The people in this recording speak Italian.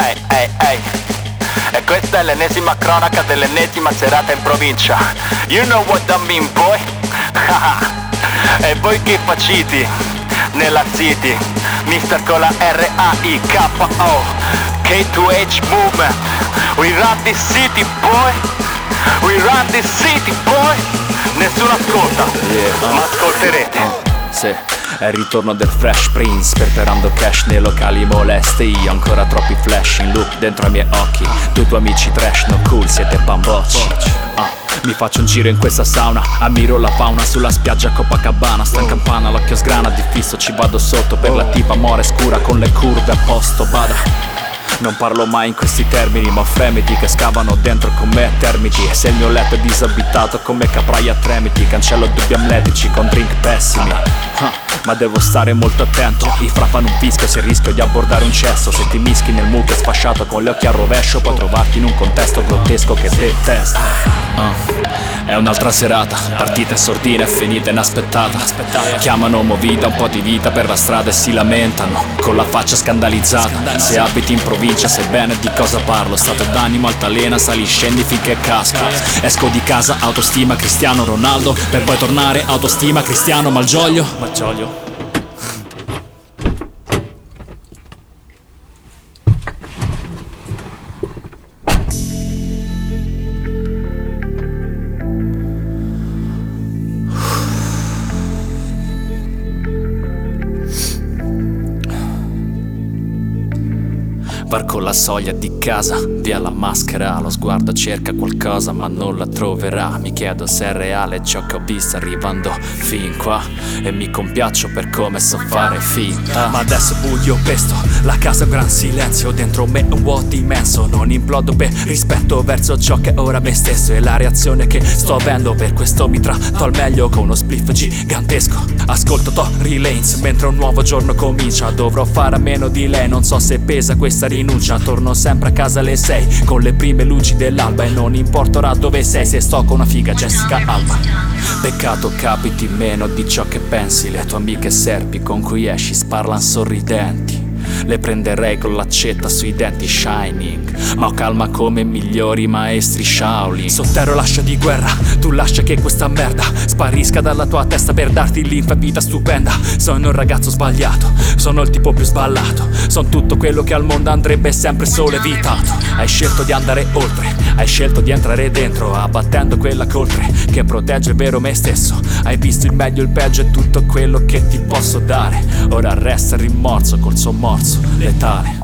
Ehi, e questa è l'ennesima cronaca dell'ennesima serata in provincia. You know what that mean, boy? e voi che faciti nella city? Mister con la R-A-I-K-O K2H movement We run this city, boy We run this city, boy Nessuno ascolta, ma ascolterete Sì, è il ritorno del Fresh Prince Sperperando cash nei locali molesti. Io ancora troppi flash in loop dentro ai miei occhi. Tu tuoi amici trash no cool siete bambocci. Ah, mi faccio un giro in questa sauna. Ammiro la fauna sulla spiaggia Copacabana. Sta in campana, l'occhio sgrana Di fisso ci vado sotto. Per la tipa more scura Con le curve a posto, bada. Non parlo mai in questi termini, ma fremiti che scavano dentro con me termiti. E se il mio letto è disabitato come caprai a tremiti, cancello dubbi amletici con drink pessimi. Ma devo stare molto attento. I fra fanno un fischio se rischio di abbordare un cesso. Se ti mischi nel mucchio sfasciato con gli occhi a rovescio, puoi trovarti in un contesto grottesco che detesto. Ah. È un'altra serata, partita in sordina e finita inaspettata. Chiamano movita un po' di vita per la strada e si lamentano con la faccia scandalizzata. Se abiti in provincia sai bene di cosa parlo. Stato d'animo altalena, sali scendi finché casco. Esco di casa, autostima Cristiano Ronaldo. Per poi tornare, autostima Cristiano Malgioglio. Malgioglio. Varco la soglia di casa, via la maschera Lo sguardo cerca qualcosa ma non la troverà. Mi chiedo se è reale ciò che ho visto arrivando fin qua. E mi compiaccio per come so fare finta Ma adesso buio pesto, la casa è un gran silenzio. Dentro me un vuoto immenso Non implodo per rispetto verso ciò che è ora me stesso. E la reazione che sto avendo per questo mi tratto al meglio Con uno spliff gigantesco. Ascolto Tory Lanes mentre un nuovo giorno comincia. Dovrò fare a meno di lei, non so se pesa questa rinuncia Torno sempre a casa alle sei Con le prime luci dell'alba E non importa ora dove sei Se sto con una figa Jessica Alba. Peccato capiti meno di ciò che pensi Le tue amiche serpi con cui esci sparlan sorridenti le prenderei con l'accetta sui denti shining. Ma ho calma come migliori maestri Shaolin. Sotterro l'ascia di guerra Tu lascia che questa merda Sparisca dalla tua testa per darti l'infa vita stupenda. Sono un ragazzo sbagliato Sono il tipo più sballato. Sono tutto quello che al mondo andrebbe sempre solo evitato. Hai scelto di andare oltre Hai scelto di entrare dentro Abbattendo quella coltre Che protegge vero me stesso. Hai visto il meglio, il peggio e tutto quello che ti posso dare. Ora resta il rimorso col sommosso letal